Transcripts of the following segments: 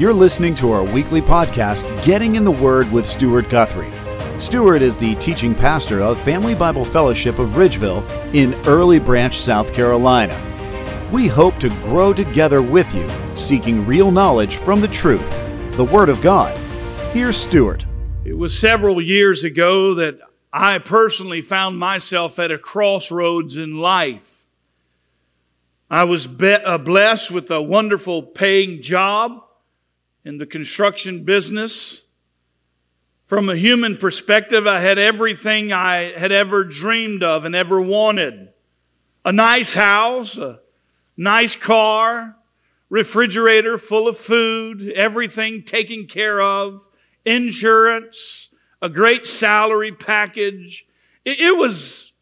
You're listening to our weekly podcast, Getting in the Word with Stuart Guthrie. Stuart is the teaching pastor of Family Bible Fellowship of Ridgeville in Early Branch, South Carolina. We hope to grow together with you, seeking real knowledge from the truth, the Word of God. Here's Stuart. It was several years ago that I personally found myself at a crossroads in life. I was be- uh, blessed with a wonderful paying job in the construction business. From a human perspective, I had everything I had ever dreamed of and ever wanted. A nice house, a nice car, refrigerator full of food, everything taken care of, insurance, a great salary package. It, it was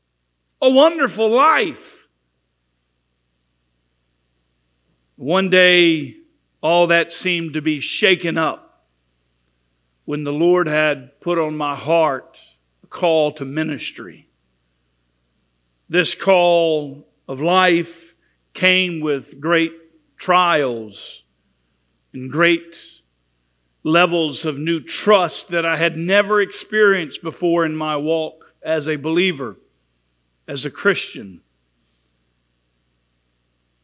a wonderful life. One day, all that seemed to be shaken up when the Lord had put on my heart a call to ministry. This call of life came with great trials and great levels of new trust that I had never experienced before in my walk as a believer, as a Christian.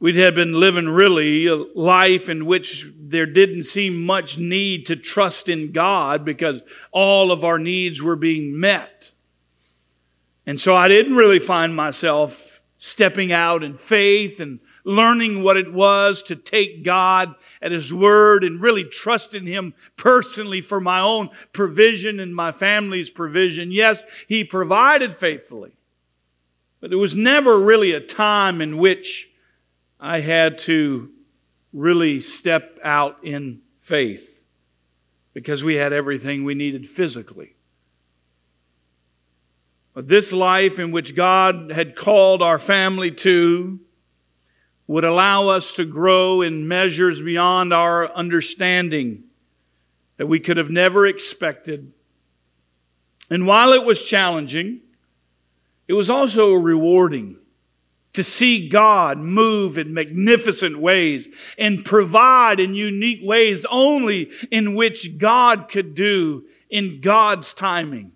We had been living really a life in which there didn't seem much need to trust in God because all of our needs were being met. And so I didn't really find myself stepping out in faith and learning what it was to take God at His word and really trust in Him personally for my own provision and my family's provision. Yes, He provided faithfully, but there was never really a time in which I had to really step out in faith because we had everything we needed physically. But this life in which God had called our family to would allow us to grow in measures beyond our understanding that we could have never expected. And while it was challenging, it was also rewarding to see God move in magnificent ways and provide in unique ways only in which God could do in God's timing.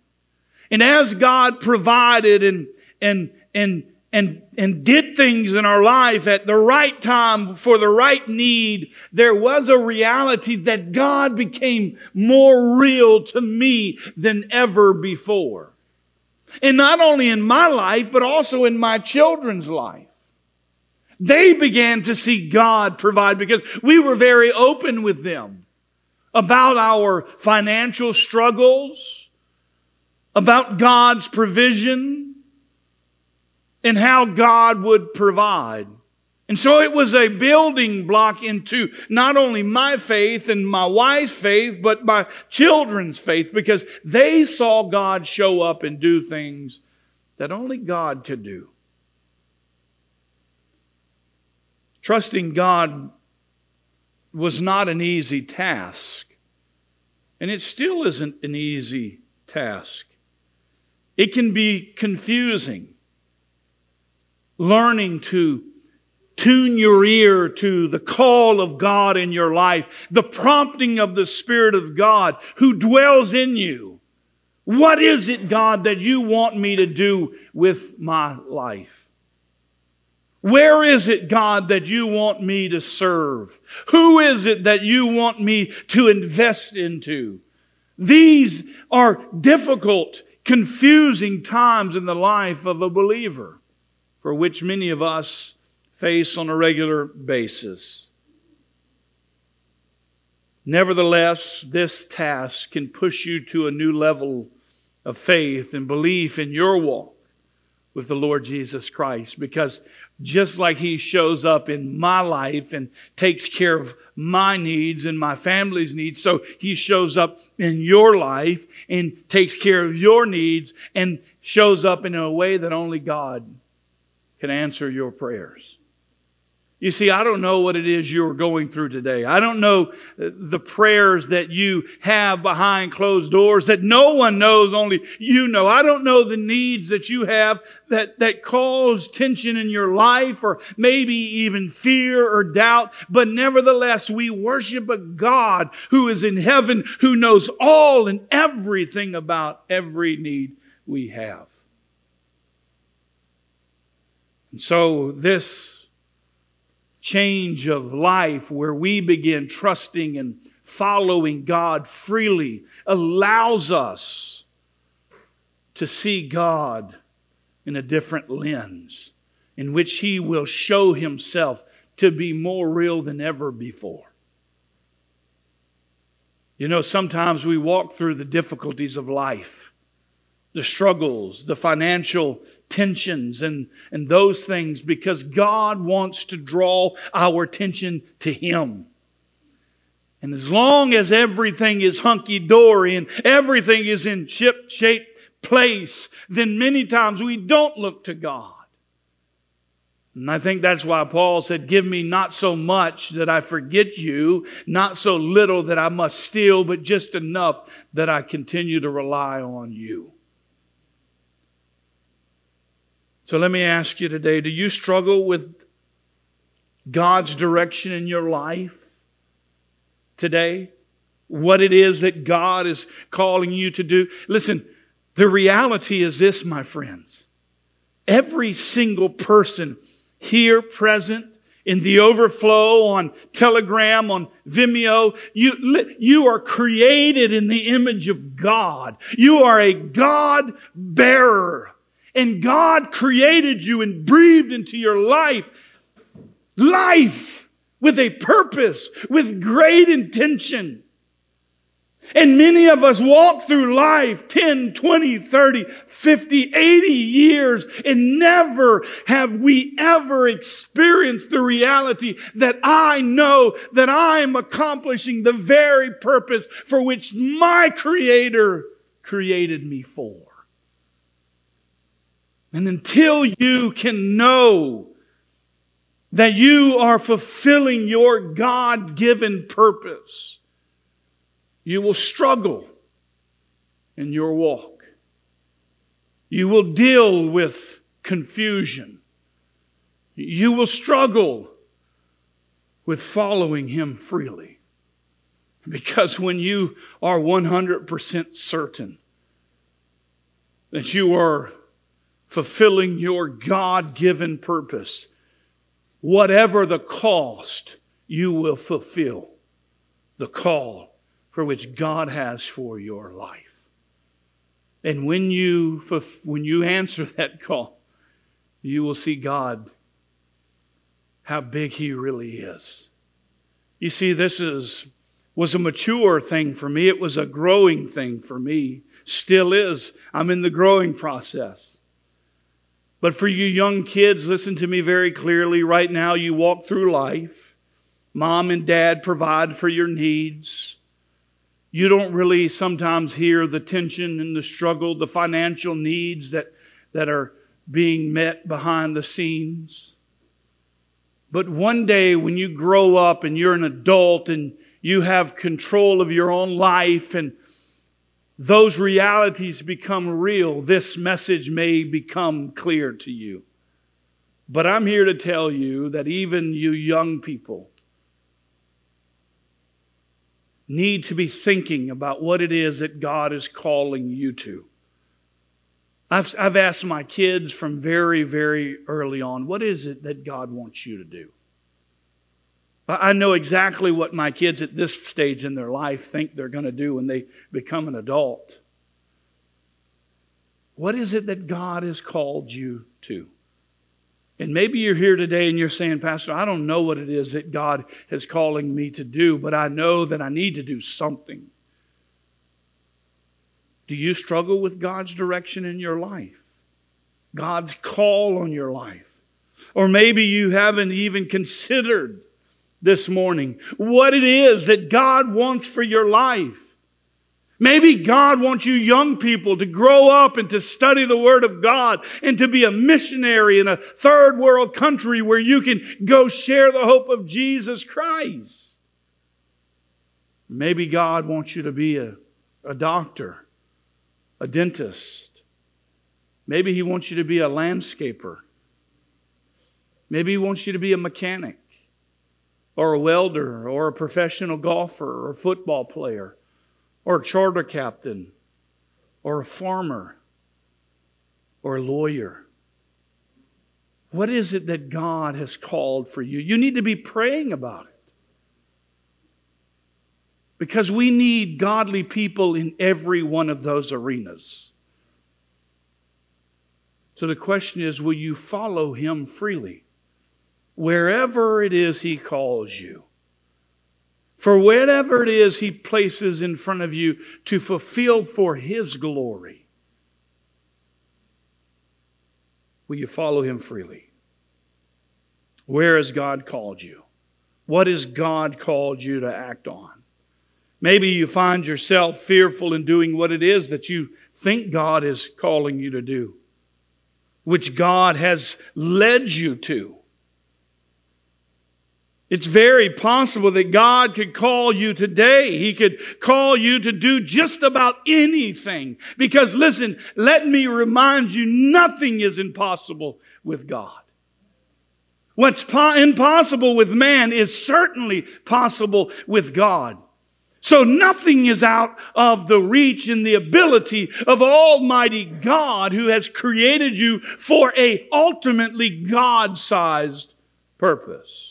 And as God provided and, and, and, and, and did things in our life at the right time for the right need, there was a reality that God became more real to me than ever before. And not only in my life, but also in my children's life. They began to see God provide because we were very open with them about our financial struggles, about God's provision, and how God would provide. And so it was a building block into not only my faith and my wife's faith, but my children's faith because they saw God show up and do things that only God could do. Trusting God was not an easy task, and it still isn't an easy task. It can be confusing. Learning to Tune your ear to the call of God in your life, the prompting of the Spirit of God who dwells in you. What is it, God, that you want me to do with my life? Where is it, God, that you want me to serve? Who is it that you want me to invest into? These are difficult, confusing times in the life of a believer, for which many of us face on a regular basis. Nevertheless, this task can push you to a new level of faith and belief in your walk with the Lord Jesus Christ because just like He shows up in my life and takes care of my needs and my family's needs, so He shows up in your life and takes care of your needs and shows up in a way that only God can answer your prayers. You see, I don't know what it is you're going through today. I don't know uh, the prayers that you have behind closed doors that no one knows, only you know. I don't know the needs that you have that, that cause tension in your life or maybe even fear or doubt. But nevertheless, we worship a God who is in heaven, who knows all and everything about every need we have. And so this change of life where we begin trusting and following God freely allows us to see God in a different lens in which He will show Himself to be more real than ever before. You know, sometimes we walk through the difficulties of life, the struggles, the financial tensions and, and those things because God wants to draw our attention to Him. And as long as everything is hunky dory and everything is in ship shape place, then many times we don't look to God. And I think that's why Paul said, Give me not so much that I forget you, not so little that I must steal, but just enough that I continue to rely on you. So let me ask you today do you struggle with God's direction in your life today? What it is that God is calling you to do? Listen, the reality is this, my friends. Every single person here present in the overflow on Telegram, on Vimeo, you, you are created in the image of God. You are a God bearer. And God created you and breathed into your life life with a purpose, with great intention. And many of us walk through life 10, 20, 30, 50, 80 years and never have we ever experienced the reality that I know that I'm accomplishing the very purpose for which my Creator created me for. And until you can know that you are fulfilling your God given purpose, you will struggle in your walk. You will deal with confusion. You will struggle with following Him freely. Because when you are 100% certain that you are fulfilling your God given purpose. Whatever the cost, you will fulfill the call for which God has for your life. And when you, when you answer that call, you will see God, how big He really is. You see, this is, was a mature thing for me. It was a growing thing for me. Still is. I'm in the growing process. But for you young kids, listen to me very clearly. Right now, you walk through life. Mom and dad provide for your needs. You don't really sometimes hear the tension and the struggle, the financial needs that, that are being met behind the scenes. But one day when you grow up and you're an adult and you have control of your own life and those realities become real, this message may become clear to you. But I'm here to tell you that even you young people need to be thinking about what it is that God is calling you to. I've, I've asked my kids from very, very early on, what is it that God wants you to do? I know exactly what my kids at this stage in their life think they're going to do when they become an adult. What is it that God has called you to? And maybe you're here today and you're saying, Pastor, I don't know what it is that God is calling me to do, but I know that I need to do something. Do you struggle with God's direction in your life? God's call on your life? Or maybe you haven't even considered this morning what it is that God wants for your life. Maybe God wants you young people to grow up and to study the Word of God and to be a missionary in a third world country where you can go share the hope of Jesus Christ. Maybe God wants you to be a, a doctor, a dentist. Maybe He wants you to be a landscaper. Maybe He wants you to be a mechanic or a welder or a professional golfer or football player or a charter captain or a farmer or a lawyer. What is it that God has called for you? You need to be praying about it. Because we need godly people in every one of those arenas. So the question is will you follow Him freely? Wherever it is He calls you. For whatever it is He places in front of you to fulfill for His glory, will you follow Him freely? Where has God called you? What has God called you to act on? Maybe you find yourself fearful in doing what it is that you think God is calling you to do, which God has led you to. It's very possible that God could call you today. He could call you to do just about anything. Because listen, let me remind you, nothing is impossible with God. What's po- impossible with man is certainly possible with God. So nothing is out of the reach and the ability of Almighty God who has created you for a ultimately God-sized purpose.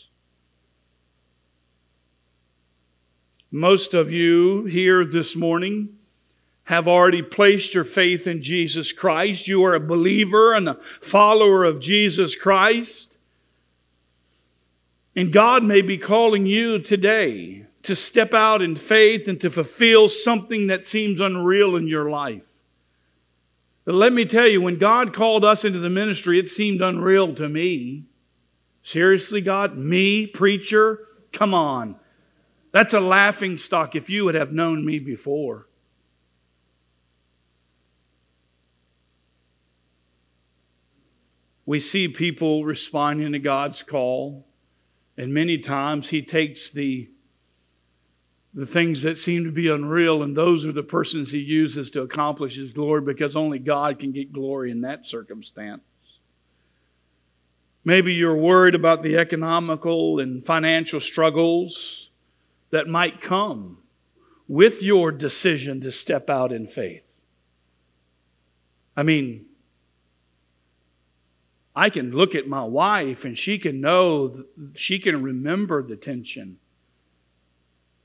Most of you here this morning have already placed your faith in Jesus Christ. You are a believer and a follower of Jesus Christ. And God may be calling you today to step out in faith and to fulfill something that seems unreal in your life. But let me tell you, when God called us into the ministry, it seemed unreal to me. Seriously, God? Me, preacher? Come on. That's a laughing stock if you would have known me before. We see people responding to God's call, and many times He takes the, the things that seem to be unreal, and those are the persons He uses to accomplish His glory because only God can get glory in that circumstance. Maybe you're worried about the economical and financial struggles that might come with your decision to step out in faith. I mean, I can look at my wife and she can know, she can remember the tension.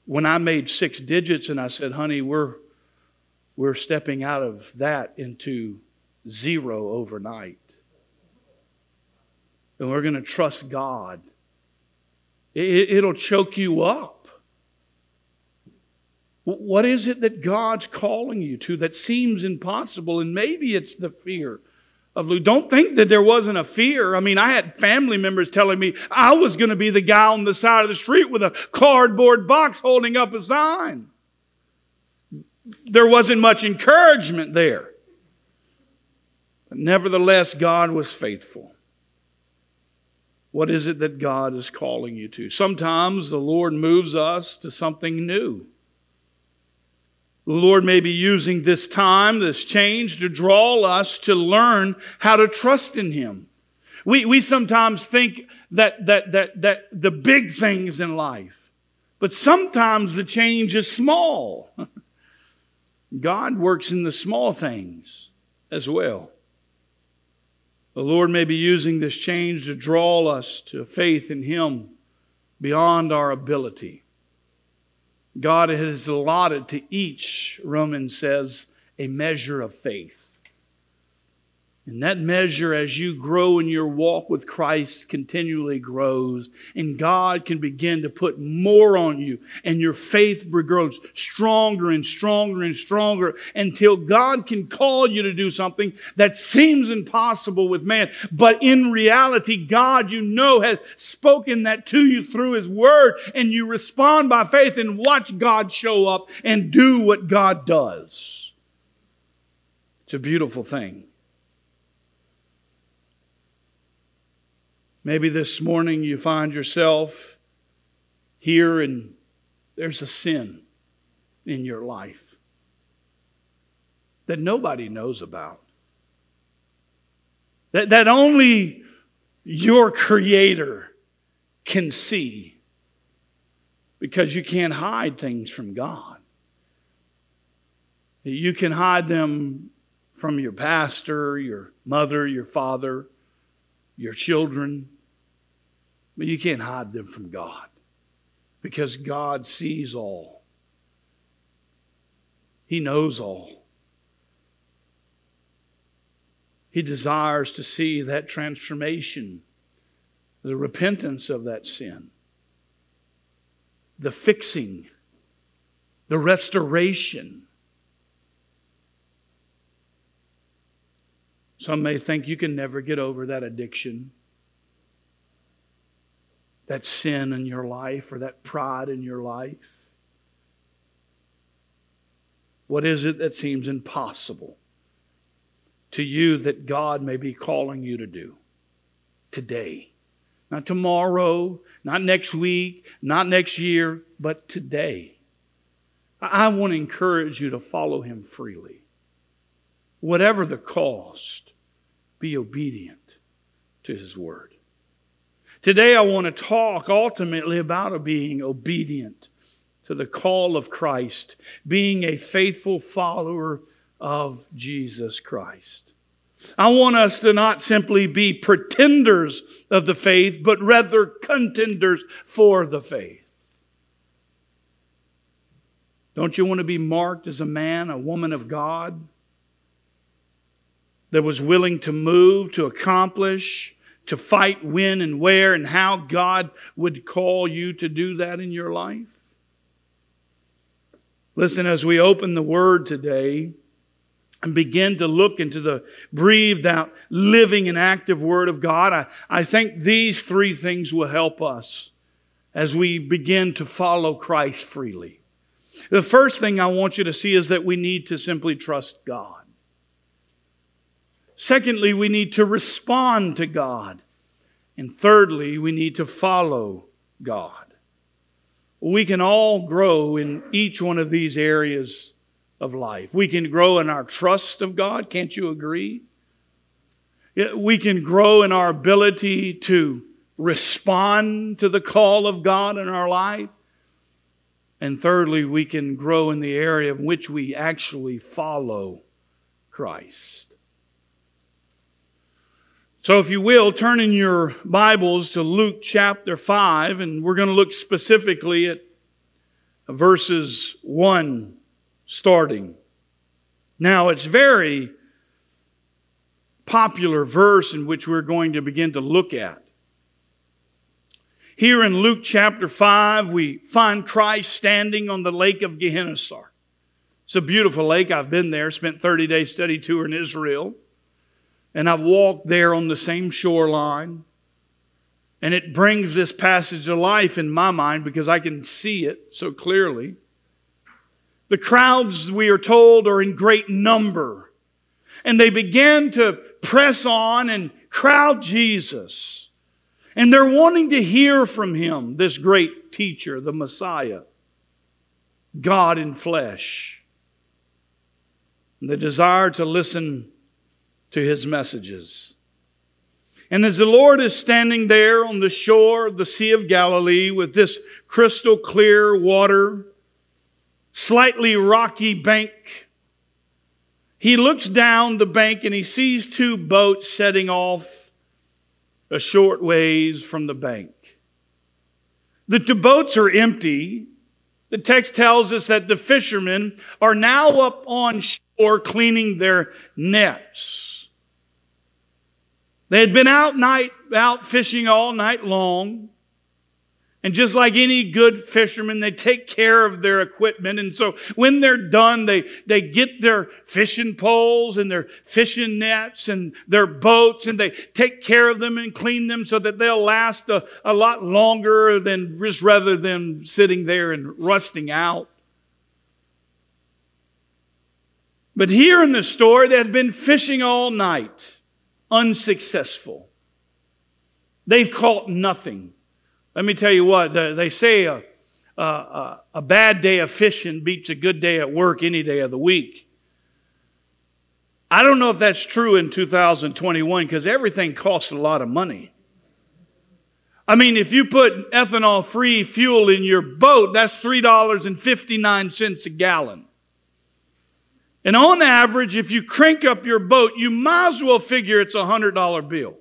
When I made six digits and I said, honey, we're, we're stepping out of that into zero overnight. And we're going to trust God. It, it'll choke you up. What is it that God's calling you to that seems impossible? And maybe it's the fear of losing. Don't think that there wasn't a fear. I mean, I had family members telling me I was going to be the guy on the side of the street with a cardboard box holding up a sign. There wasn't much encouragement there. But nevertheless, God was faithful. What is it that God is calling you to? Sometimes the Lord moves us to something new. The Lord may be using this time, this change, to draw us to learn how to trust in Him. We, we sometimes think that, that, that, that the big things in life, but sometimes the change is small. God works in the small things as well. The Lord may be using this change to draw us to faith in Him beyond our ability. God has allotted to each, Romans says, a measure of faith. And that measure, as you grow in your walk with Christ, continually grows. And God can begin to put more on you. And your faith grows stronger and stronger and stronger until God can call you to do something that seems impossible with man. But in reality, God, you know, has spoken that to you through His Word. And you respond by faith and watch God show up and do what God does. It's a beautiful thing. Maybe this morning you find yourself here and there's a sin in your life that nobody knows about. That, that only your Creator can see because you can't hide things from God. You can hide them from your pastor, your mother, your father, your children. But you can't hide them from God because God sees all, He knows all. He desires to see that transformation, the repentance of that sin, the fixing, the restoration. Some may think you can never get over that addiction that sin in your life or that pride in your life? What is it that seems impossible to you that God may be calling you to do today? Not tomorrow, not next week, not next year, but today. I want to encourage you to follow Him freely. Whatever the cost, be obedient to His word. Today, I want to talk ultimately about being obedient to the call of Christ, being a faithful follower of Jesus Christ. I want us to not simply be pretenders of the faith, but rather contenders for the faith. Don't you want to be marked as a man, a woman of God that was willing to move, to accomplish, to fight when and where and how God would call you to do that in your life? Listen, as we open the Word today and begin to look into the breathed out, living and active Word of God, I, I think these three things will help us as we begin to follow Christ freely. The first thing I want you to see is that we need to simply trust God. Secondly, we need to respond to God. And thirdly, we need to follow God. We can all grow in each one of these areas of life. We can grow in our trust of God. Can't you agree? We can grow in our ability to respond to the call of God in our life. And thirdly, we can grow in the area in which we actually follow Christ. So, if you will, turn in your Bibles to Luke chapter 5, and we're going to look specifically at verses 1 starting. Now, it's very popular verse in which we're going to begin to look at. Here in Luke chapter 5, we find Christ standing on the lake of Gennesaret. It's a beautiful lake. I've been there, spent 30 days study tour in Israel. And I've walked there on the same shoreline. And it brings this passage to life in my mind because I can see it so clearly. The crowds, we are told, are in great number. And they began to press on and crowd Jesus. And they're wanting to hear from him, this great teacher, the Messiah, God in flesh. And desire to listen to his messages. And as the Lord is standing there on the shore of the Sea of Galilee with this crystal clear water, slightly rocky bank, he looks down the bank and he sees two boats setting off a short ways from the bank. The two boats are empty. The text tells us that the fishermen are now up on shore cleaning their nets. They had been out night, out fishing all night long. And just like any good fisherman, they take care of their equipment. And so when they're done, they, they get their fishing poles and their fishing nets and their boats and they take care of them and clean them so that they'll last a, a lot longer than just rather than sitting there and rusting out. But here in the story, they had been fishing all night, unsuccessful. They've caught nothing. Let me tell you what, they say a, a, a bad day of fishing beats a good day at work any day of the week. I don't know if that's true in 2021 because everything costs a lot of money. I mean, if you put ethanol free fuel in your boat, that's $3.59 a gallon. And on average, if you crank up your boat, you might as well figure it's a $100 bill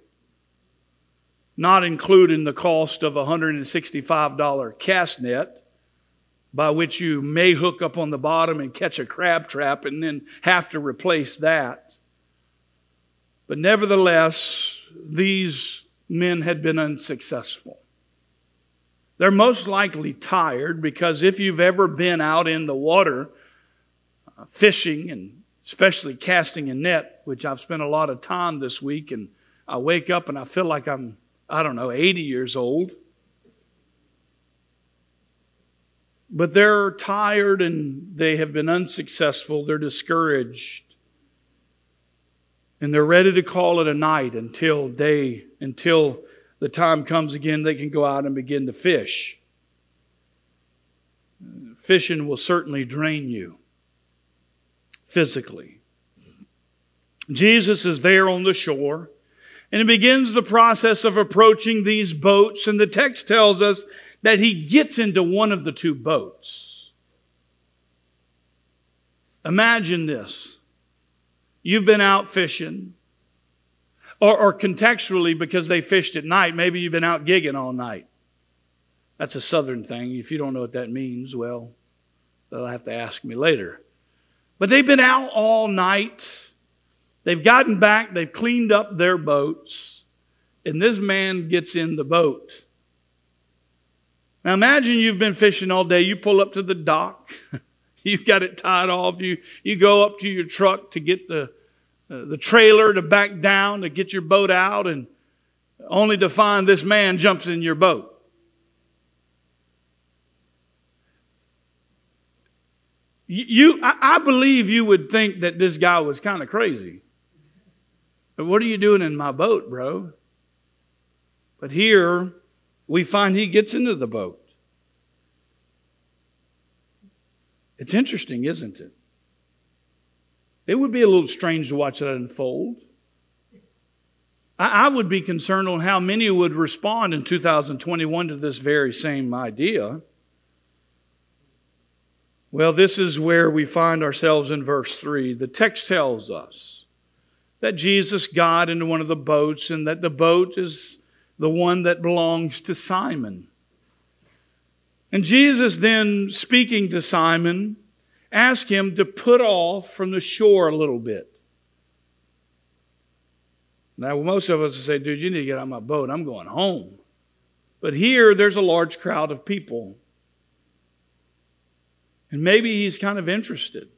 not including the cost of a $165 cast net by which you may hook up on the bottom and catch a crab trap and then have to replace that. But nevertheless, these men had been unsuccessful. They're most likely tired because if you've ever been out in the water fishing and especially casting a net, which I've spent a lot of time this week, and I wake up and I feel like I'm I don't know, 80 years old. But they're tired and they have been unsuccessful. They're discouraged. And they're ready to call it a night until day, until the time comes again they can go out and begin to fish. Fishing will certainly drain you physically. Jesus is there on the shore. And he begins the process of approaching these boats. And the text tells us that he gets into one of the two boats. Imagine this. You've been out fishing, or, or, contextually, because they fished at night, maybe you've been out gigging all night. That's a southern thing. If you don't know what that means, well, they'll have to ask me later. But they've been out all night. They've gotten back, they've cleaned up their boats, and this man gets in the boat. Now imagine you've been fishing all day, you pull up to the dock, you've got it tied off, you, you go up to your truck to get the, uh, the trailer to back down to get your boat out, and only to find this man jumps in your boat. You, I, I believe you would think that this guy was kind of crazy. What are you doing in my boat, bro? But here we find he gets into the boat. It's interesting, isn't it? It would be a little strange to watch that unfold. I, would be concerned on how many would respond in 2021 to this very same idea. Well, this is where we find ourselves in verse 3. The text tells us that Jesus got into one of the boats and that the boat is the one that belongs to Simon. And Jesus then, speaking to Simon, asked him to put off from the shore a little bit. Now, most of us say, dude, you need to get on my boat. I'm going home. But here, there's a large crowd of people. And maybe he's kind of interested.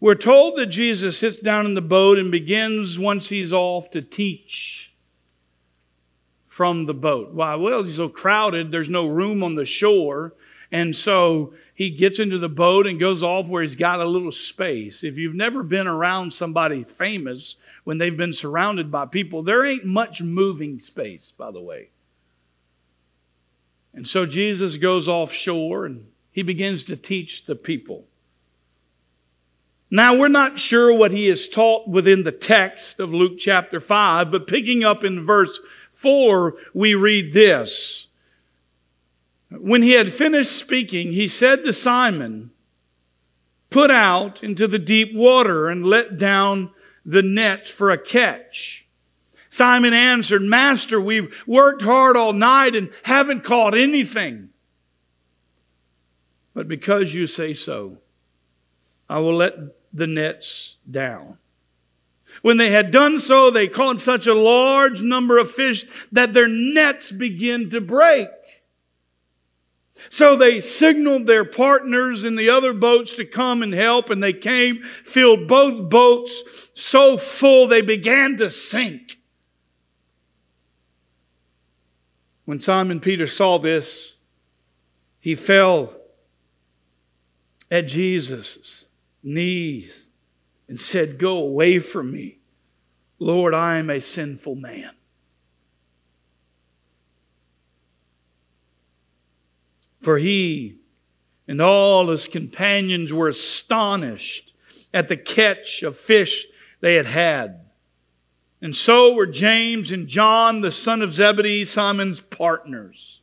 We're told that Jesus sits down in the boat and begins, once he's off, to teach from the boat. Why? Well, he's so crowded, there's no room on the shore. And so he gets into the boat and goes off where he's got a little space. If you've never been around somebody famous when they've been surrounded by people, there ain't much moving space, by the way. And so Jesus goes offshore and he begins to teach the people. Now, we're not sure what he is taught within the text of Luke chapter 5, but picking up in verse 4, we read this. When he had finished speaking, he said to Simon, Put out into the deep water and let down the nets for a catch. Simon answered, Master, we've worked hard all night and haven't caught anything. But because you say so, I will let the nets down. When they had done so, they caught such a large number of fish that their nets began to break. So they signaled their partners in the other boats to come and help, and they came, filled both boats so full they began to sink. When Simon Peter saw this, he fell at Jesus' knees and said, Go away from me. Lord, I am a sinful man. For he and all his companions were astonished at the catch of fish they had had. And so were James and John, the son of Zebedee, Simon's partners.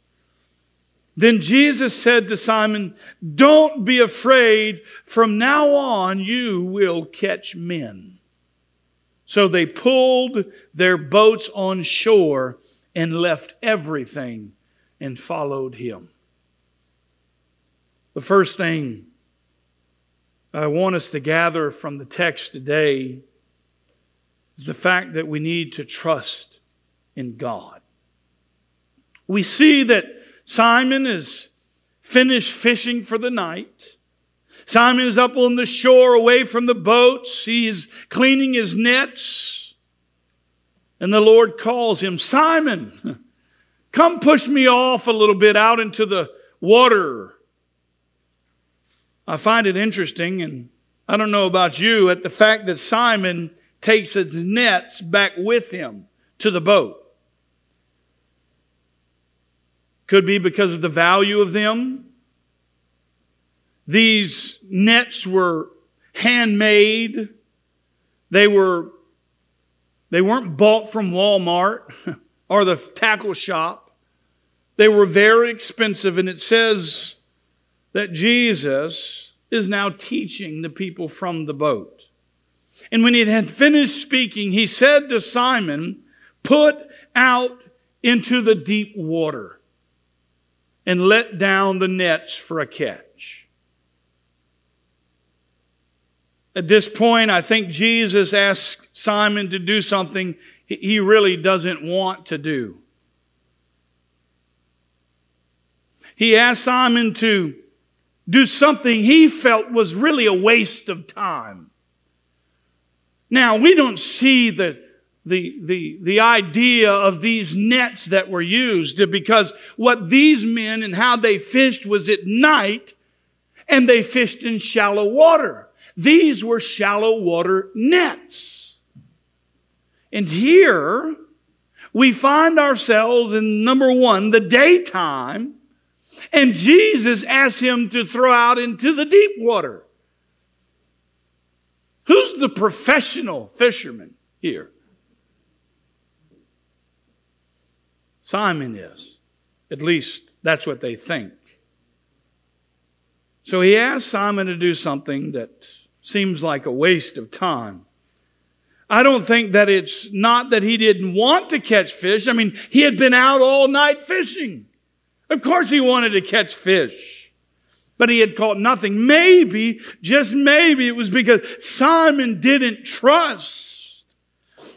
Then Jesus said to Simon, Don't be afraid. From now on, you will catch men. So they pulled their boats on shore and left everything and followed him. The first thing I want us to gather from the text today is the fact that we need to trust in God. We see that Simon is finished fishing for the night. Simon is up on the shore away from the boats. He is cleaning his nets. And the Lord calls him, Simon, come push me off a little bit out into the water. I find it interesting, and I don't know about you, at the fact that Simon takes his nets back with him to the boat. Could be because of the value of them. These nets were handmade. They were they weren't bought from Walmart or the tackle shop. They were very expensive and it says that Jesus is now teaching the people from the boat. And when he had finished speaking, he said to Simon, Put out into the deep water and let down the nets for a catch. At this point, I think Jesus asked Simon to do something he really doesn't want to do. He asked Simon to do something he felt was really a waste of time. Now, we don't see the, the, the, the idea of these nets that were used because what these men and how they fished was at night and they fished in shallow water. These were shallow water nets. And here we find ourselves in number one, the daytime, and Jesus asked him to throw out into the deep water. Who's the professional fisherman here? Simon is. At least that's what they think. So he asked Simon to do something that seems like a waste of time. I don't think that it's not that he didn't want to catch fish. I mean, he had been out all night fishing. Of course he wanted to catch fish, but he had caught nothing. Maybe, just maybe it was because Simon didn't trust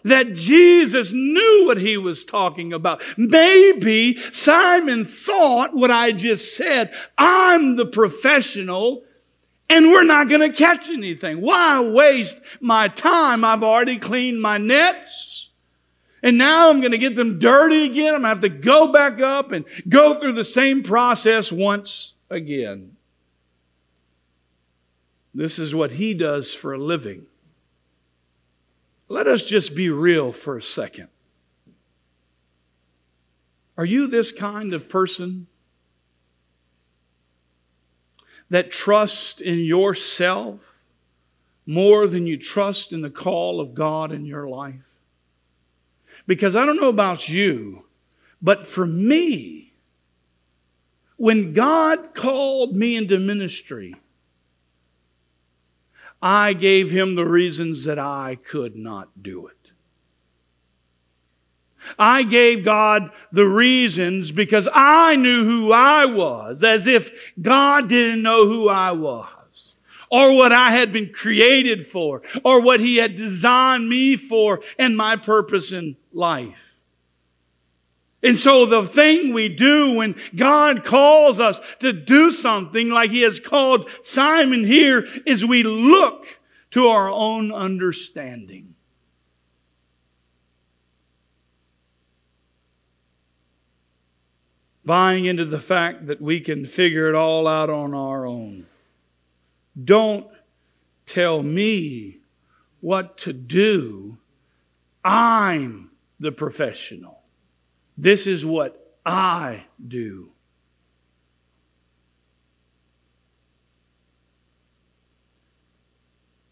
that Jesus knew what he was talking about. Maybe Simon thought what I just said. I'm the professional and we're not going to catch anything. Why waste my time? I've already cleaned my nets. And now I'm going to get them dirty again. I'm going to have to go back up and go through the same process once again. This is what he does for a living. Let us just be real for a second. Are you this kind of person that trusts in yourself more than you trust in the call of God in your life? Because I don't know about you, but for me, when God called me into ministry, I gave him the reasons that I could not do it. I gave God the reasons because I knew who I was, as if God didn't know who I was. or what I had been created for or what He had designed me for and my purpose in life. And so the thing we do when God calls us to do something like He has called Simon here is we look to our own understanding. Buying into the fact that we can figure it all out on our own. Don't tell me what to do. I'm the professional. This is what I do.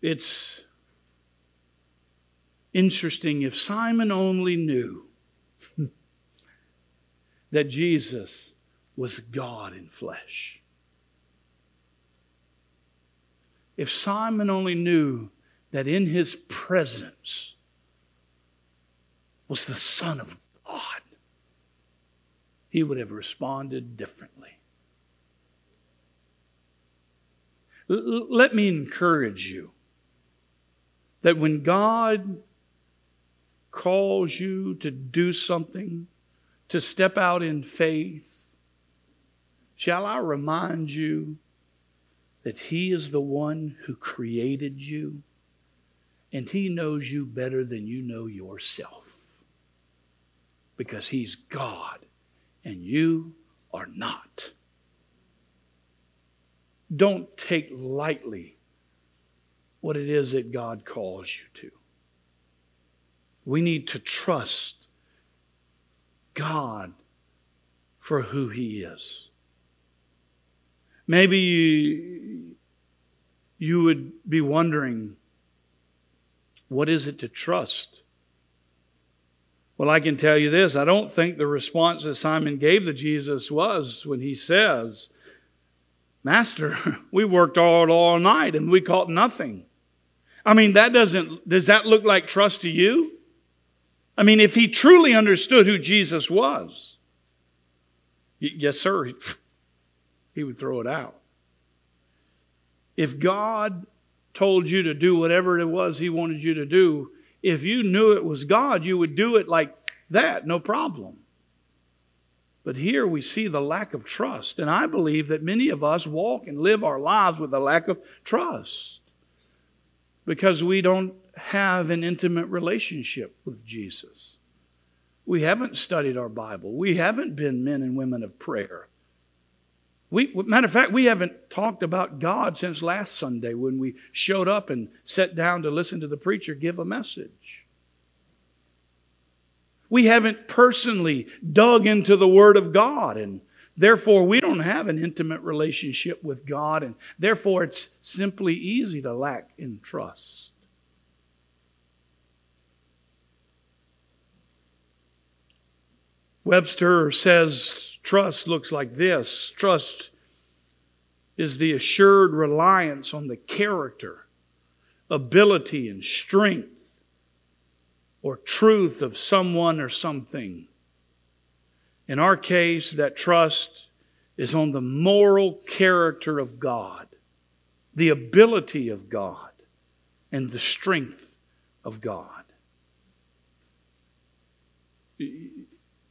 It's interesting if Simon only knew that Jesus was God in flesh. If Simon only knew that in his presence was the Son of God, he would have responded differently. L- let me encourage you that when God calls you to do something, to step out in faith, shall I remind you that He is the one who created you and He knows you better than you know yourself because He's God and you are not. Don't take lightly what it is that God calls you to. We need to trust God for who He is. Maybe you, you would be wondering what is it to trust? Well, I can tell you this I don't think the response that Simon gave to Jesus was when he says, Master, we worked all, all night and we caught nothing. I mean, that doesn't, does that look like trust to you? I mean, if he truly understood who Jesus was, yes, sir, he would throw it out. If God told you to do whatever it was he wanted you to do, if you knew it was God, you would do it like that, no problem. But here we see the lack of trust. And I believe that many of us walk and live our lives with a lack of trust because we don't have an intimate relationship with Jesus. We haven't studied our Bible. We haven't been men and women of prayer. We, matter of fact, we haven't talked about God since last Sunday when we showed up and sat down to listen to the preacher give a message. We haven't personally dug into the Word of God and Therefore, we don't have an intimate relationship with God, and therefore, it's simply easy to lack in trust. Webster says trust looks like this trust is the assured reliance on the character, ability, and strength or truth of someone or something in our case, that trust is on the moral character of God, the ability of God, and the strength of God.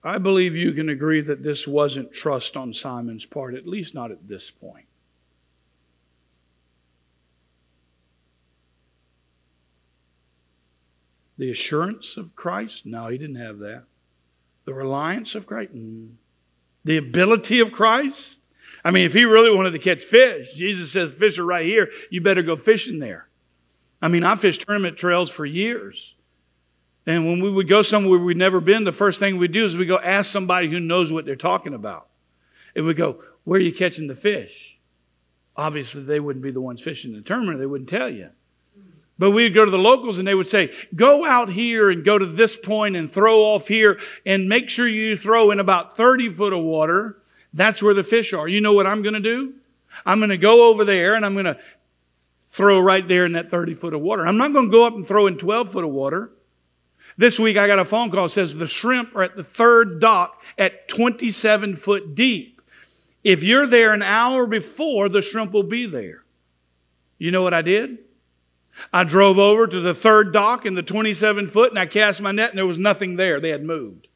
I believe you can agree that this wasn't trust on Simon's part, at least not at this point. The assurance of Christ? No, he didn't have that. The reliance of Christ? Mm. The ability of Christ? I mean, if he really wanted to catch fish, Jesus says, fish are right here. You better go fishing there. I mean, I fished tournament trails for years. And when we would go somewhere we'd never been, the first thing we'd do is we go ask somebody who knows what they're talking about. And we go, where are you catching the fish? Obviously, they wouldn't be the ones fishing the tournament. They wouldn't tell you. But we'd go to the locals and they would say, go out here and go to this point and throw off here and make sure you throw in about 30 foot of water. That's where the fish are. You know what I'm going to do? I'm going to go over there and I'm going to throw right there in that 30 foot of water. I'm not going to go up and throw in 12 foot of water. This week I got a phone call that says the shrimp are at the third dock at 27 foot deep. If you're there an hour before, the shrimp will be there. You know what I did? I drove over to the third dock in the 27 foot and I cast my net and there was nothing there. They had moved.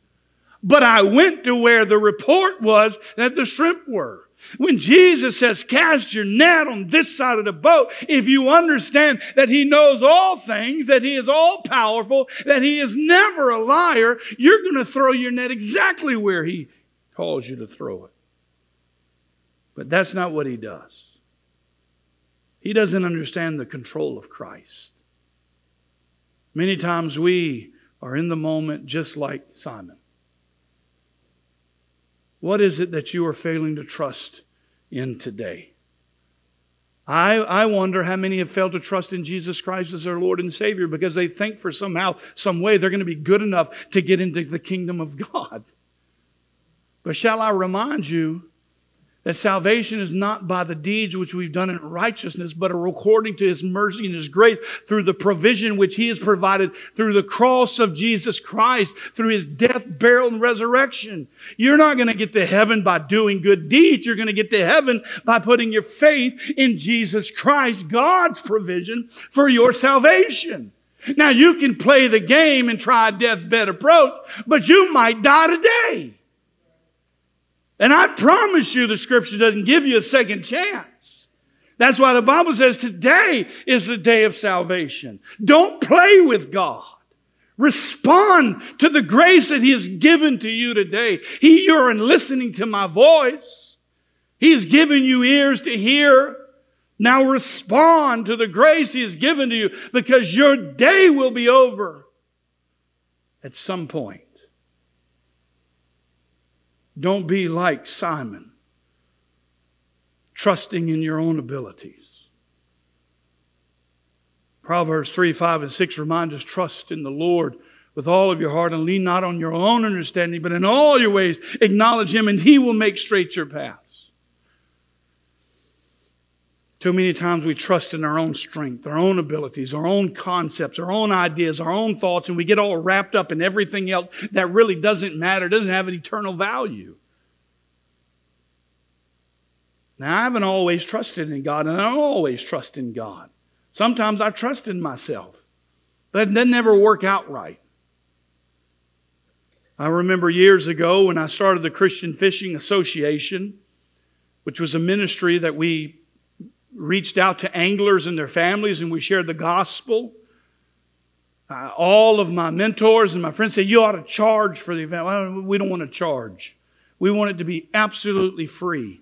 But I went to where the report was that the shrimp were. When Jesus says, cast your net on this side of the boat, if you understand that He knows all things, that He is all powerful, that He is never a liar, you're going to throw your net exactly where He calls you to throw it. But that's not what He does. He doesn't understand the control of Christ. Many times we are in the moment just like Simon. What is it that you are failing to trust in today? I, I wonder how many have failed to trust in Jesus Christ as their Lord and Savior because they think for somehow, some way they're going to be good enough to get into the kingdom of God. But shall I remind you that salvation is not by the deeds which we've done in righteousness, but according to His mercy and His grace through the provision which He has provided through the cross of Jesus Christ, through His death, burial, and resurrection. You're not going to get to heaven by doing good deeds. You're going to get to heaven by putting your faith in Jesus Christ, God's provision for your salvation. Now you can play the game and try a deathbed approach, but you might die today. And I promise you the scripture doesn't give you a second chance. That's why the Bible says today is the day of salvation. Don't play with God. Respond to the grace that He has given to you today. He, you're in listening to my voice. He has given you ears to hear. Now respond to the grace He has given to you because your day will be over at some point. Don't be like Simon, trusting in your own abilities. Proverbs 3, 5, and 6 remind us trust in the Lord with all of your heart and lean not on your own understanding, but in all your ways acknowledge Him and He will make straight your paths. Too many times we trust in our own strength, our own abilities, our own concepts, our own ideas, our own thoughts, and we get all wrapped up in everything else that really doesn't matter, doesn't have an eternal value. Now, I haven't always trusted in God, and I don't always trust in God. Sometimes I trust in myself, but it doesn't ever work out right. I remember years ago when I started the Christian Fishing Association, which was a ministry that we reached out to anglers and their families and we shared the gospel. Uh, all of my mentors and my friends said, You ought to charge for the event. Well, we don't want to charge. We want it to be absolutely free.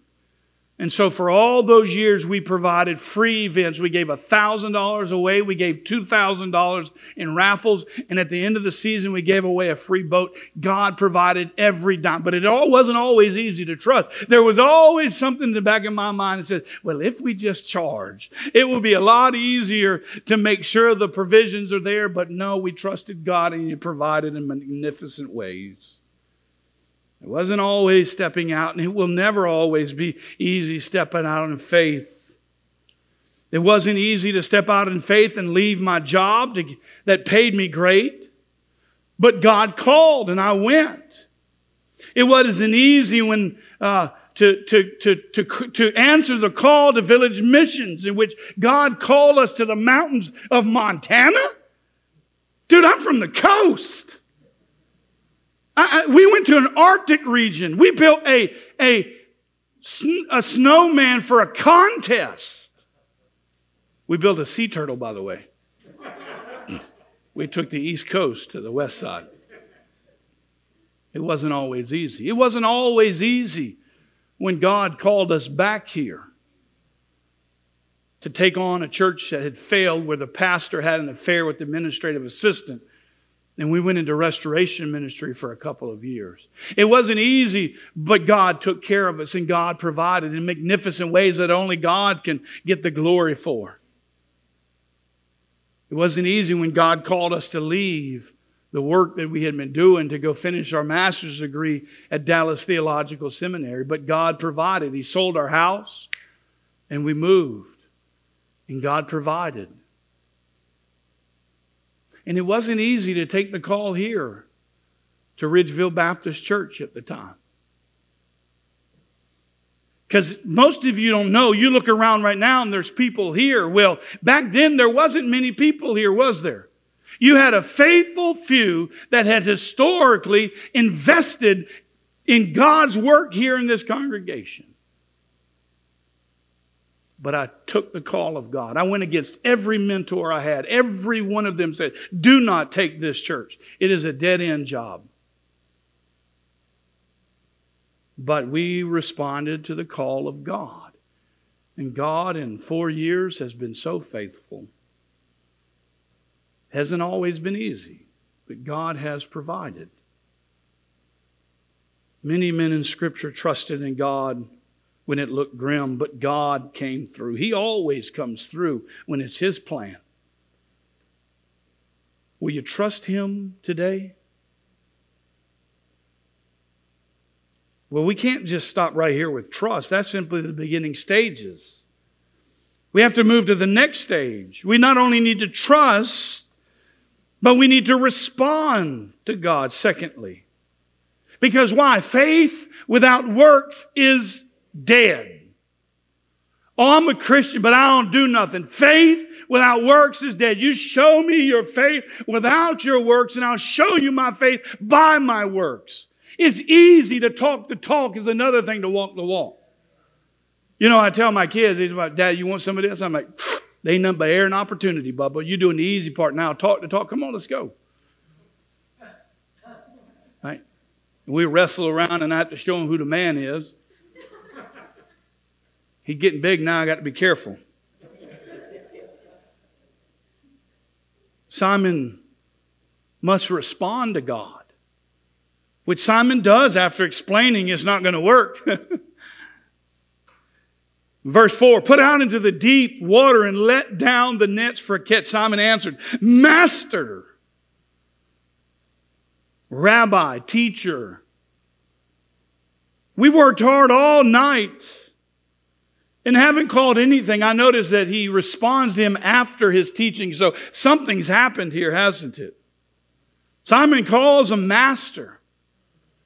And so for all those years, we provided free events. We gave $1,000 away. We gave $2,000 in raffles. And at the end of the season, we gave away a free boat. God provided every dime. But it all wasn't always easy to trust. There was always something in the back of my mind that said, well, if we just charge, it would be a lot easier to make sure the provisions are there. But no, we trusted God and He provided in magnificent ways. It wasn't always stepping out, and it will never always be easy stepping out in faith. It wasn't easy to step out in faith and leave my job to, that paid me great, but God called and I went. It wasn't easy when uh, to, to, to, to, to answer the call to village missions, in which God called us to the mountains of Montana. Dude, I'm from the coast. I, I, we went to an Arctic region. We built a, a, a snowman for a contest. We built a sea turtle, by the way. we took the East Coast to the West side. It wasn't always easy. It wasn't always easy when God called us back here to take on a church that had failed, where the pastor had an affair with the administrative assistant and we went into restoration ministry for a couple of years. It wasn't easy, but God took care of us and God provided in magnificent ways that only God can get the glory for. It wasn't easy when God called us to leave the work that we had been doing to go finish our master's degree at Dallas Theological Seminary, but God provided. He sold our house and we moved, and God provided. And it wasn't easy to take the call here to Ridgeville Baptist Church at the time. Because most of you don't know. You look around right now and there's people here. Well, back then there wasn't many people here, was there? You had a faithful few that had historically invested in God's work here in this congregation. But I took the call of God. I went against every mentor I had. Every one of them said, Do not take this church. It is a dead end job. But we responded to the call of God. And God, in four years, has been so faithful. Hasn't always been easy, but God has provided. Many men in Scripture trusted in God when it looked grim, but God came through. He always comes through when it's His plan. Will you trust Him today? Well, we can't just stop right here with trust. That's simply the beginning stages. We have to move to the next stage. We not only need to trust, but we need to respond to God, secondly. Because why? Faith without works is dead. Oh, I'm a Christian, but I don't do nothing. Faith without works is dead. You show me your faith without your works, and I'll show you my faith by my works. It's easy to talk the talk is another thing to walk the walk. You know, I tell my kids, he's like, Dad, you want some of this? I'm like, they ain't nothing but air and opportunity, Bubba. You're doing the easy part now. Talk to talk. Come on, let's go. Right? And we wrestle around and I have to show him who the man is. He's getting big now. I got to be careful. Simon must respond to God which Simon does after explaining it's not going to work. Verse 4 Put out into the deep water and let down the nets for a catch. Simon answered, Master, Rabbi, teacher, we've worked hard all night and haven't called anything. I notice that he responds to him after his teaching. So something's happened here, hasn't it? Simon calls him master.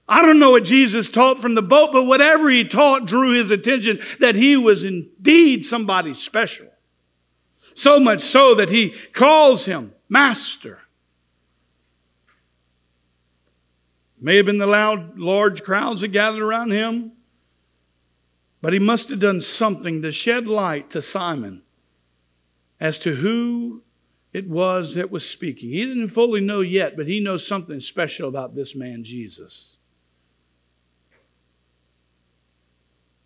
I don't know what Jesus taught from the boat, but whatever he taught drew his attention that he was indeed somebody special. So much so that he calls him Master. May have been the loud, large crowds that gathered around him, but he must have done something to shed light to Simon as to who it was that was speaking. He didn't fully know yet, but he knows something special about this man, Jesus.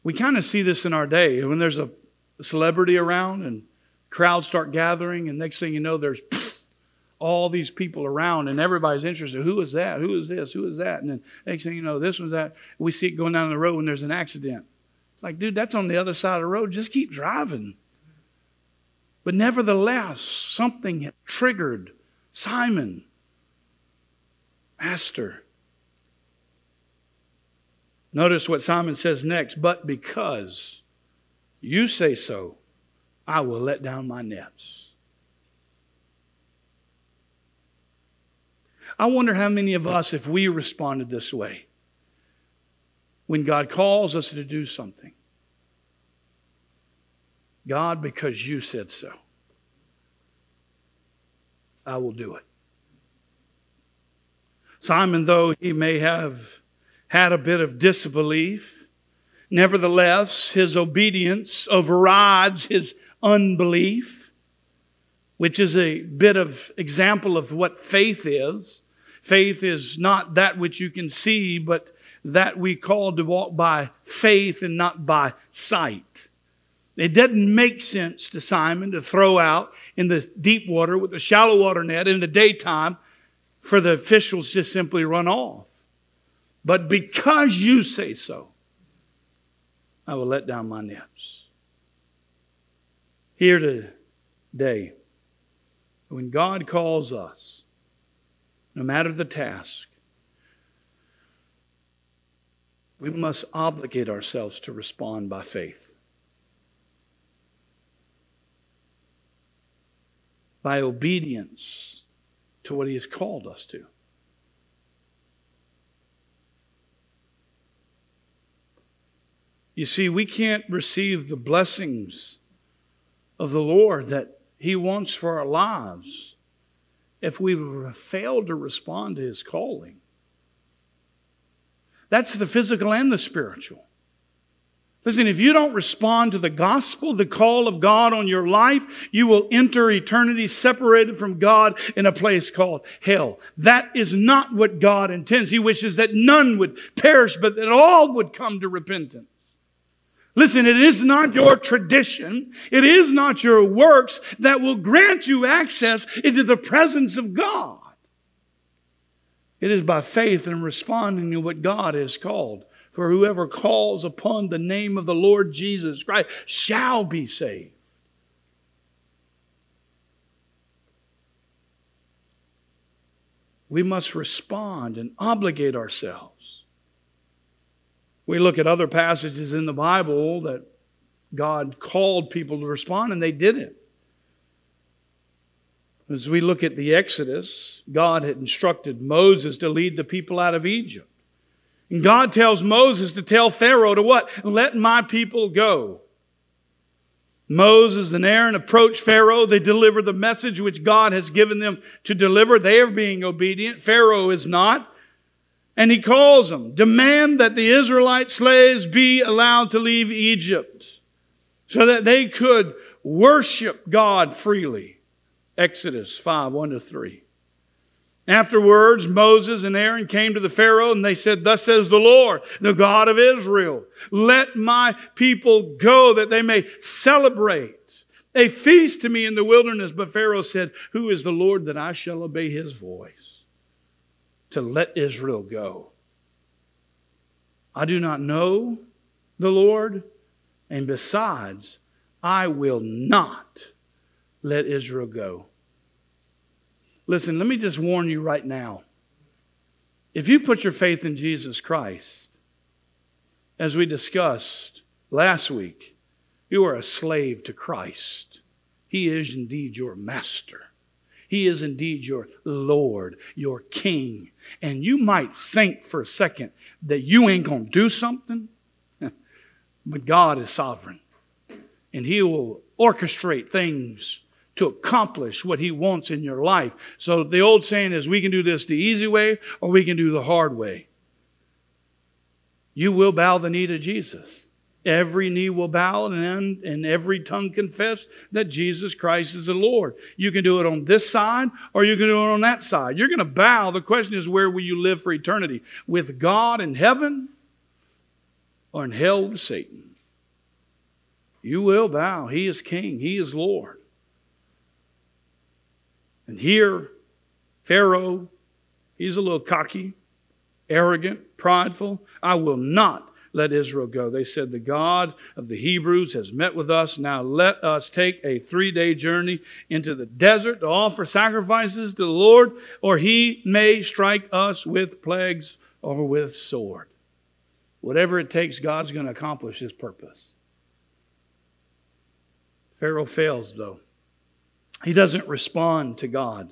We kind of see this in our day when there's a celebrity around and crowds start gathering, and next thing you know, there's all these people around, and everybody's interested. Who is that? Who is this? Who is that? And then next thing you know, this one's that. We see it going down the road when there's an accident. It's like, dude, that's on the other side of the road. Just keep driving. But nevertheless, something triggered Simon, Master, Notice what Simon says next, but because you say so, I will let down my nets. I wonder how many of us, if we responded this way, when God calls us to do something, God, because you said so, I will do it. Simon, though he may have had a bit of disbelief. Nevertheless, his obedience overrides his unbelief, which is a bit of example of what faith is. Faith is not that which you can see, but that we call to walk by faith and not by sight. It doesn't make sense to Simon to throw out in the deep water with a shallow water net in the daytime for the officials to simply run off. But because you say so, I will let down my nets. Here today, when God calls us, no matter the task, we must obligate ourselves to respond by faith. By obedience to what He has called us to. You see, we can't receive the blessings of the Lord that He wants for our lives if we fail to respond to His calling. That's the physical and the spiritual. Listen, if you don't respond to the gospel, the call of God on your life, you will enter eternity separated from God in a place called hell. That is not what God intends. He wishes that none would perish, but that all would come to repentance. Listen, it is not your tradition. It is not your works that will grant you access into the presence of God. It is by faith and responding to what God has called. For whoever calls upon the name of the Lord Jesus Christ shall be saved. We must respond and obligate ourselves. We look at other passages in the Bible that God called people to respond, and they did it. As we look at the Exodus, God had instructed Moses to lead the people out of Egypt. And God tells Moses to tell Pharaoh to what? Let my people go. Moses and Aaron approach Pharaoh. They deliver the message which God has given them to deliver. They are being obedient. Pharaoh is not. And he calls them, demand that the Israelite slaves be allowed to leave Egypt so that they could worship God freely. Exodus 5, 1 to 3. Afterwards, Moses and Aaron came to the Pharaoh and they said, Thus says the Lord, the God of Israel, let my people go that they may celebrate a feast to me in the wilderness. But Pharaoh said, Who is the Lord that I shall obey his voice to let Israel go? I do not know the Lord, and besides, I will not let Israel go. Listen, let me just warn you right now. If you put your faith in Jesus Christ, as we discussed last week, you are a slave to Christ. He is indeed your master. He is indeed your Lord, your King. And you might think for a second that you ain't going to do something, but God is sovereign. And He will orchestrate things to accomplish what He wants in your life. So the old saying is we can do this the easy way or we can do the hard way. You will bow the knee to Jesus. Every knee will bow and, and every tongue confess that Jesus Christ is the Lord. You can do it on this side or you can do it on that side. You're going to bow. The question is, where will you live for eternity? With God in heaven or in hell with Satan? You will bow. He is King, He is Lord. And here, Pharaoh, he's a little cocky, arrogant, prideful. I will not let Israel go. They said, The God of the Hebrews has met with us. Now let us take a three day journey into the desert to offer sacrifices to the Lord, or he may strike us with plagues or with sword. Whatever it takes, God's going to accomplish his purpose. Pharaoh fails, though. He doesn't respond to God.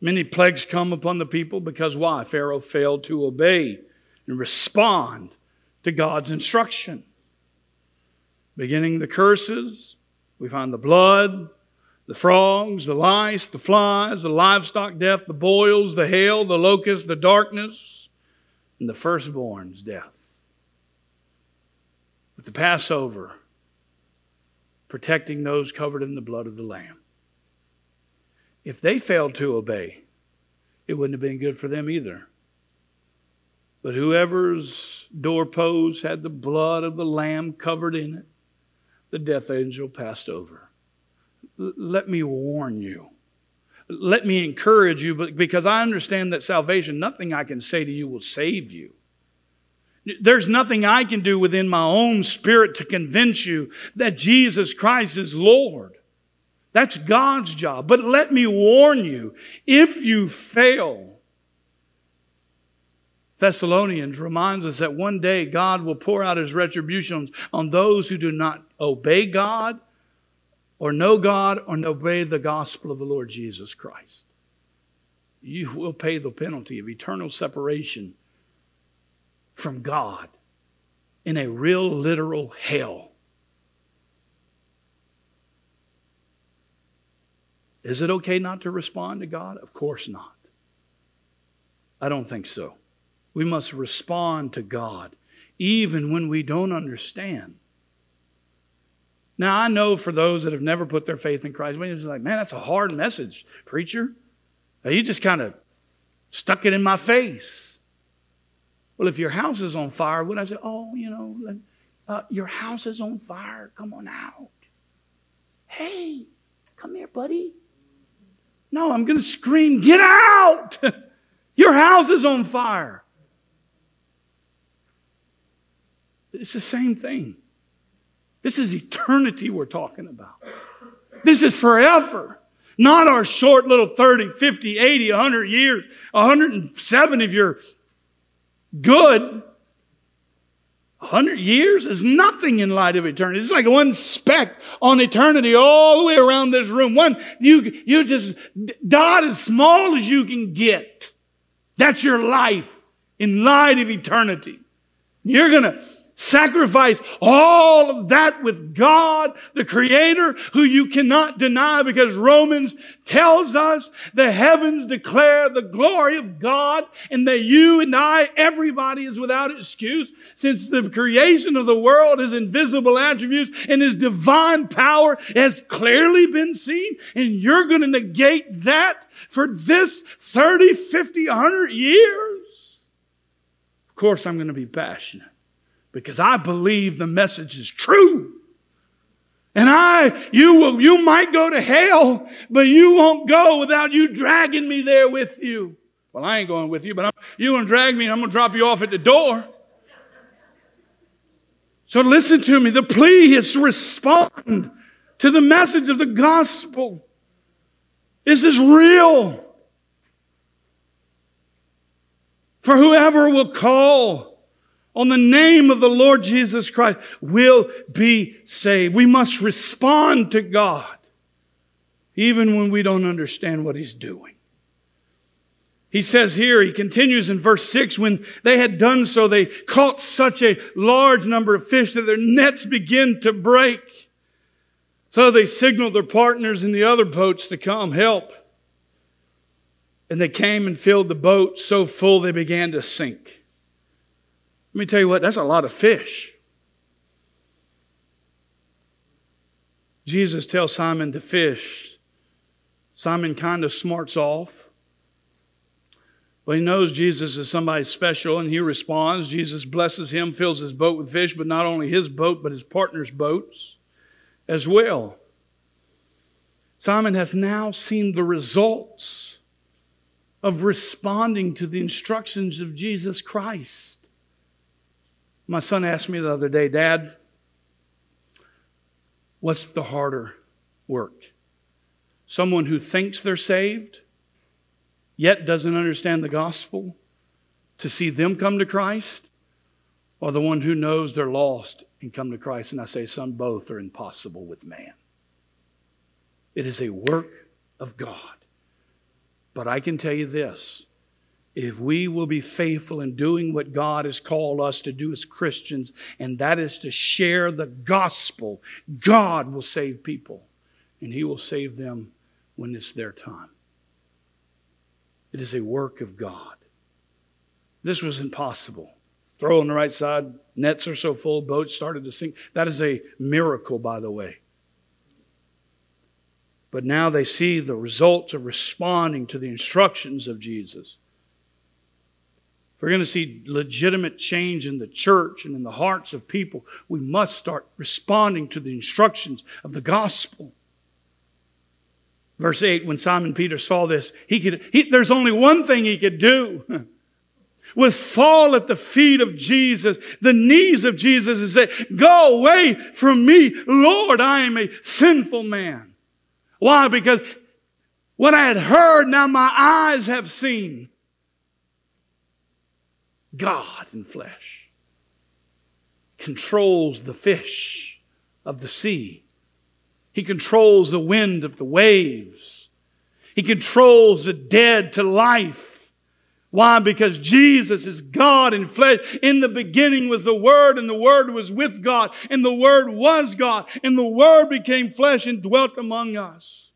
Many plagues come upon the people because why? Pharaoh failed to obey and respond to God's instruction. Beginning the curses, we find the blood, the frogs, the lice, the flies, the livestock death, the boils, the hail, the locusts, the darkness, and the firstborn's death. With the Passover, protecting those covered in the blood of the Lamb. If they failed to obey, it wouldn't have been good for them either. But whoever's doorpost had the blood of the Lamb covered in it, the death angel passed over. L- let me warn you. Let me encourage you, because I understand that salvation, nothing I can say to you will save you. There's nothing I can do within my own spirit to convince you that Jesus Christ is Lord. That's God's job. But let me warn you if you fail, Thessalonians reminds us that one day God will pour out his retribution on those who do not obey God or know God or obey the gospel of the Lord Jesus Christ. You will pay the penalty of eternal separation from God in a real literal hell. Is it okay not to respond to God? Of course not. I don't think so. We must respond to God even when we don't understand. Now, I know for those that have never put their faith in Christ, when it's like, man, that's a hard message, preacher. You just kind of stuck it in my face. Well, if your house is on fire, would I say, oh, you know, uh, your house is on fire, come on out. Hey, come here, buddy. No, I'm going to scream, get out! your house is on fire. It's the same thing. This is eternity we're talking about. This is forever. Not our short little 30, 50, 80, 100 years, 107 if you're good. 100 years is nothing in light of eternity. It's like one speck on eternity all the way around this room. One, you, you just dot as small as you can get. That's your life in light of eternity. You're gonna Sacrifice all of that with God, the Creator, who you cannot deny because Romans tells us the heavens declare the glory of God and that you and I, everybody is without excuse since the creation of the world, His invisible attributes and His divine power has clearly been seen and you're going to negate that for this 30, 50, 100 years? Of course, I'm going to be passionate because I believe the message is true. And I, you will, you might go to hell, but you won't go without you dragging me there with you. Well, I ain't going with you, but I'm, you're gonna drag me and I'm gonna drop you off at the door. So listen to me. The plea is to respond to the message of the gospel. This is real. For whoever will call on the name of the Lord Jesus Christ will be saved. We must respond to God even when we don't understand what He's doing. He says here, he continues in verse 6 when they had done so, they caught such a large number of fish that their nets began to break. So they signaled their partners in the other boats to come help. And they came and filled the boat so full they began to sink. Let me tell you what, that's a lot of fish. Jesus tells Simon to fish. Simon kind of smarts off. But he knows Jesus is somebody special and he responds. Jesus blesses him, fills his boat with fish, but not only his boat, but his partner's boats as well. Simon has now seen the results of responding to the instructions of Jesus Christ. My son asked me the other day, Dad, what's the harder work? Someone who thinks they're saved, yet doesn't understand the gospel, to see them come to Christ, or the one who knows they're lost and come to Christ? And I say, Son, both are impossible with man. It is a work of God. But I can tell you this if we will be faithful in doing what God has called us to do as Christians, and that is to share the gospel, God will save people, and He will save them when it's their time. It is a work of God. This was impossible. Throw on the right side, nets are so full, boats started to sink. That is a miracle, by the way. But now they see the results of responding to the instructions of Jesus. If we're going to see legitimate change in the church and in the hearts of people, we must start responding to the instructions of the gospel. Verse 8, when Simon Peter saw this, he could, he, there's only one thing he could do. was fall at the feet of Jesus, the knees of Jesus, and say, Go away from me, Lord, I am a sinful man. Why? Because what I had heard, now my eyes have seen. God in flesh, controls the fish of the sea. He controls the wind of the waves. He controls the dead to life. Why? Because Jesus is God in flesh. In the beginning was the Word, and the Word was with God, and the Word was God, and the Word became flesh and dwelt among us.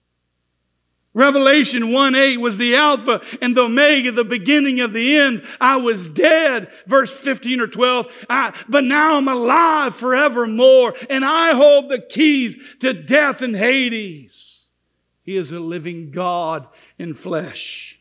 Revelation 1 8 was the Alpha and the Omega, the beginning of the end. I was dead, verse 15 or 12, I, but now I'm alive forevermore, and I hold the keys to death and Hades. He is a living God in flesh.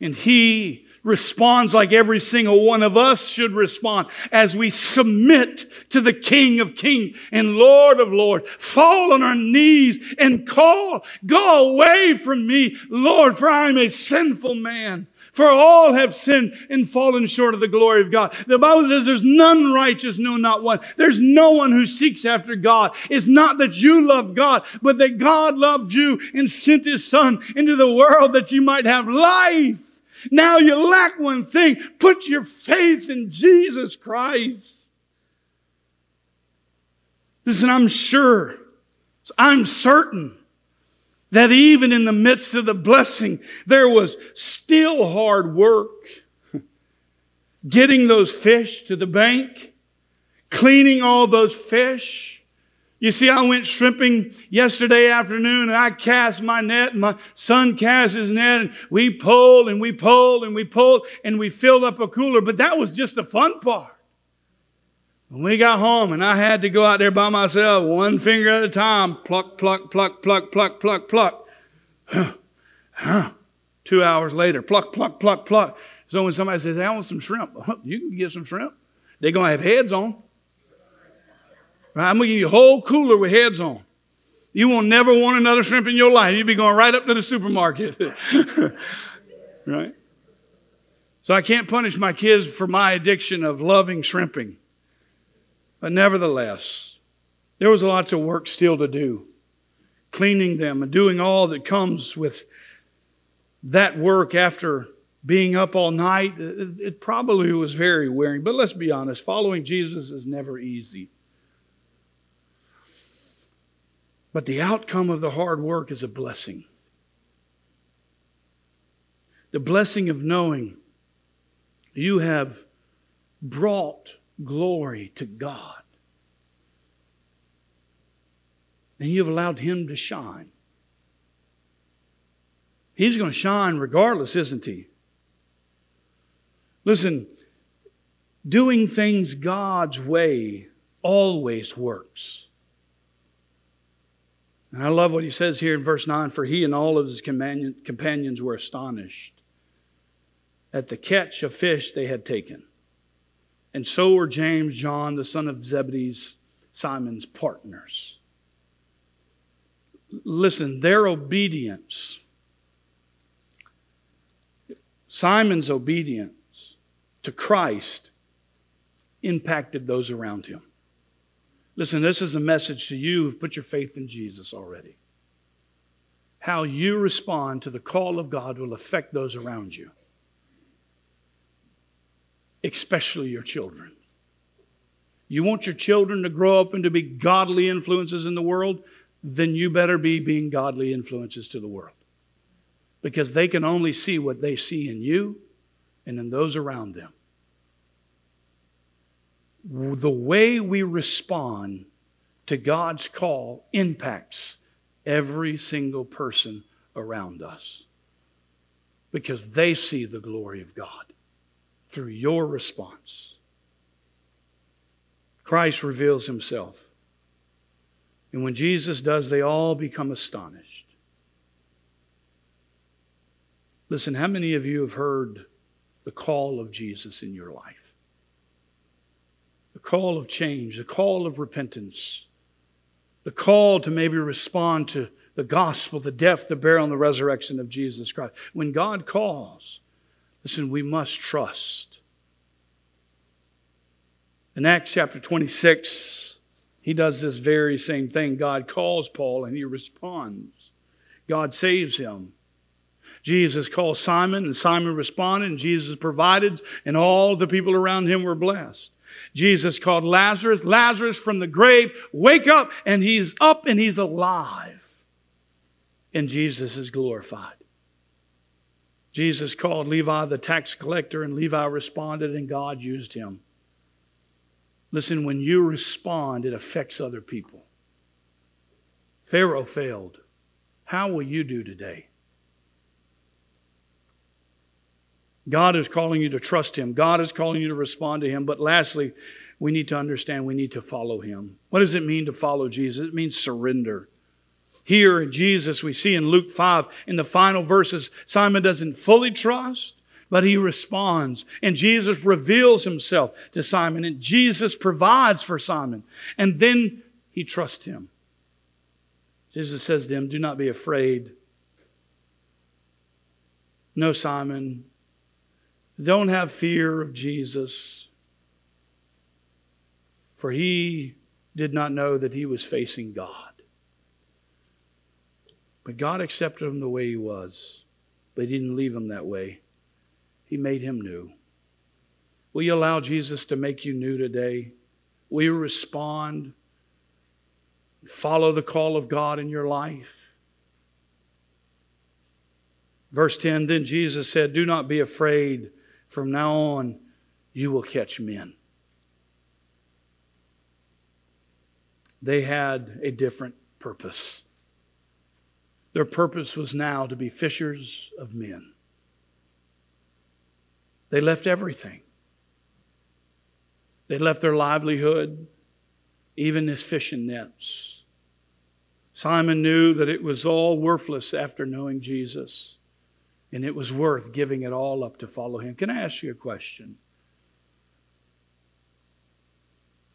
And He responds like every single one of us should respond as we submit to the King of Kings and Lord of Lords. Fall on our knees and call, go away from me, Lord, for I am a sinful man. For all have sinned and fallen short of the glory of God. The Bible says there's none righteous, no, not one. There's no one who seeks after God. It's not that you love God, but that God loved you and sent his son into the world that you might have life now you lack one thing. Put your faith in Jesus Christ. Listen, I'm sure, I'm certain that even in the midst of the blessing, there was still hard work. Getting those fish to the bank, cleaning all those fish, you see, I went shrimping yesterday afternoon and I cast my net and my son cast his net and we pulled and we pulled and we pulled and we filled up a cooler. But that was just the fun part. When we got home and I had to go out there by myself, one finger at a time, pluck, pluck, pluck, pluck, pluck, pluck, pluck. Huh, huh. Two hours later, pluck, pluck, pluck, pluck. So when somebody says, I want some shrimp, you can get some shrimp. They're going to have heads on. Right? I'm going to give you a whole cooler with heads on. You will never want another shrimp in your life. You'll be going right up to the supermarket. right? So I can't punish my kids for my addiction of loving shrimping. But nevertheless, there was lots of work still to do. Cleaning them and doing all that comes with that work after being up all night. It, it probably was very wearing. But let's be honest, following Jesus is never easy. But the outcome of the hard work is a blessing. The blessing of knowing you have brought glory to God. And you've allowed Him to shine. He's going to shine regardless, isn't He? Listen, doing things God's way always works. And I love what he says here in verse 9 for he and all of his companions were astonished at the catch of fish they had taken. And so were James, John, the son of Zebedee's, Simon's partners. Listen, their obedience, Simon's obedience to Christ impacted those around him. Listen, this is a message to you who've put your faith in Jesus already. How you respond to the call of God will affect those around you, especially your children. You want your children to grow up and to be godly influences in the world? Then you better be being godly influences to the world. Because they can only see what they see in you and in those around them the way we respond to God's call impacts every single person around us because they see the glory of God through your response. Christ reveals himself. And when Jesus does, they all become astonished. Listen, how many of you have heard the call of Jesus in your life? The call of change, the call of repentance, the call to maybe respond to the gospel, the death, the burial, and the resurrection of Jesus Christ. When God calls, listen, we must trust. In Acts chapter 26, he does this very same thing. God calls Paul and he responds. God saves him. Jesus called Simon, and Simon responded, and Jesus provided, and all the people around him were blessed. Jesus called Lazarus, Lazarus from the grave, wake up, and he's up and he's alive. And Jesus is glorified. Jesus called Levi the tax collector, and Levi responded, and God used him. Listen, when you respond, it affects other people. Pharaoh failed. How will you do today? God is calling you to trust Him. God is calling you to respond to Him. But lastly, we need to understand we need to follow Him. What does it mean to follow Jesus? It means surrender. Here in Jesus, we see in Luke 5, in the final verses, Simon doesn't fully trust, but he responds. And Jesus reveals himself to Simon, and Jesus provides for Simon. And then he trusts him. Jesus says to him, Do not be afraid. No, Simon, don't have fear of Jesus, for he did not know that he was facing God. But God accepted him the way he was, but he didn't leave him that way. He made him new. Will you allow Jesus to make you new today? Will you respond? Follow the call of God in your life? Verse 10 Then Jesus said, Do not be afraid. From now on, you will catch men. They had a different purpose. Their purpose was now to be fishers of men. They left everything. They left their livelihood, even his fishing nets. Simon knew that it was all worthless after knowing Jesus and it was worth giving it all up to follow him. Can I ask you a question?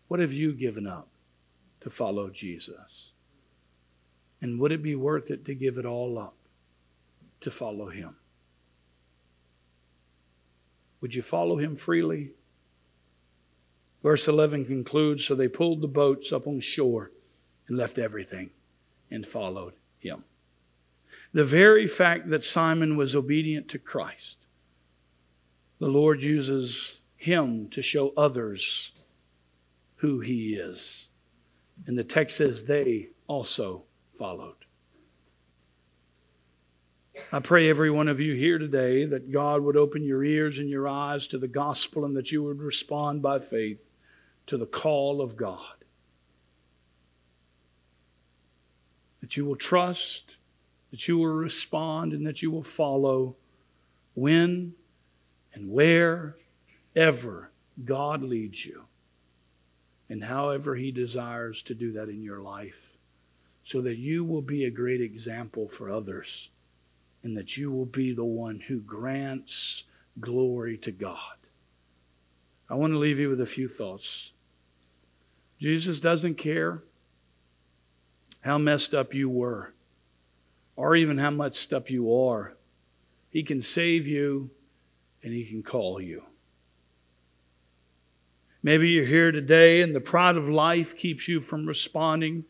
What have you given up to follow Jesus? And would it be worth it to give it all up to follow him? Would you follow him freely? Verse 11 concludes So they pulled the boats up on shore and left everything and followed him. The very fact that Simon was obedient to Christ, the Lord uses him to show others who he is. And the text says they also followed. I pray every one of you here today that God would open your ears and your eyes to the gospel and that you would respond by faith to the call of God. That you will trust that you will respond and that you will follow when and wherever God leads you and however He desires to do that in your life, so that you will be a great example for others and that you will be the one who grants glory to God. I want to leave you with a few thoughts. Jesus doesn't care how messed up you were or even how much stuff you are. He can save you and He can call you. Maybe you're here today and the pride of life keeps you from responding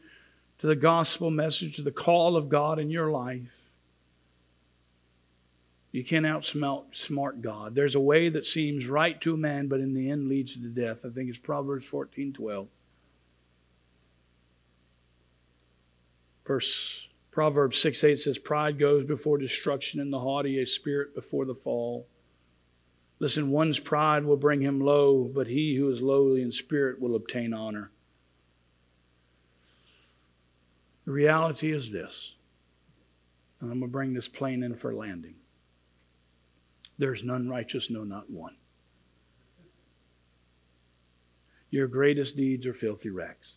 to the gospel message, to the call of God in your life. You can't outsmart God. There's a way that seems right to a man, but in the end leads to death. I think it's Proverbs 14 12. Verse Proverbs 6 8 says, Pride goes before destruction, and the haughty a spirit before the fall. Listen, one's pride will bring him low, but he who is lowly in spirit will obtain honor. The reality is this, and I'm going to bring this plane in for landing. There's none righteous, no, not one. Your greatest deeds are filthy rags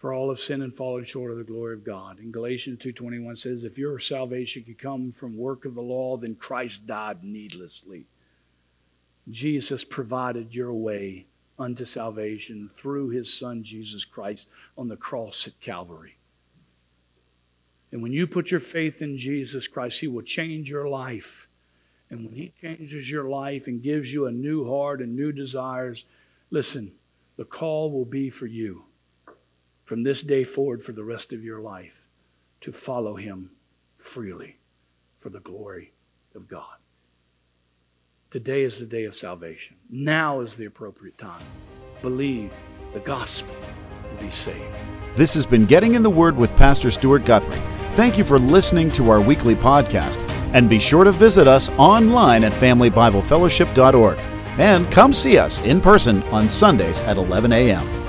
for all have sinned and fallen short of the glory of God. And Galatians 2.21 says, if your salvation could come from work of the law, then Christ died needlessly. Jesus provided your way unto salvation through his son Jesus Christ on the cross at Calvary. And when you put your faith in Jesus Christ, he will change your life. And when he changes your life and gives you a new heart and new desires, listen, the call will be for you from this day forward for the rest of your life to follow him freely for the glory of God. Today is the day of salvation. Now is the appropriate time. Believe the gospel and be saved. This has been Getting in the Word with Pastor Stuart Guthrie. Thank you for listening to our weekly podcast. And be sure to visit us online at familybiblefellowship.org. And come see us in person on Sundays at 11 a.m.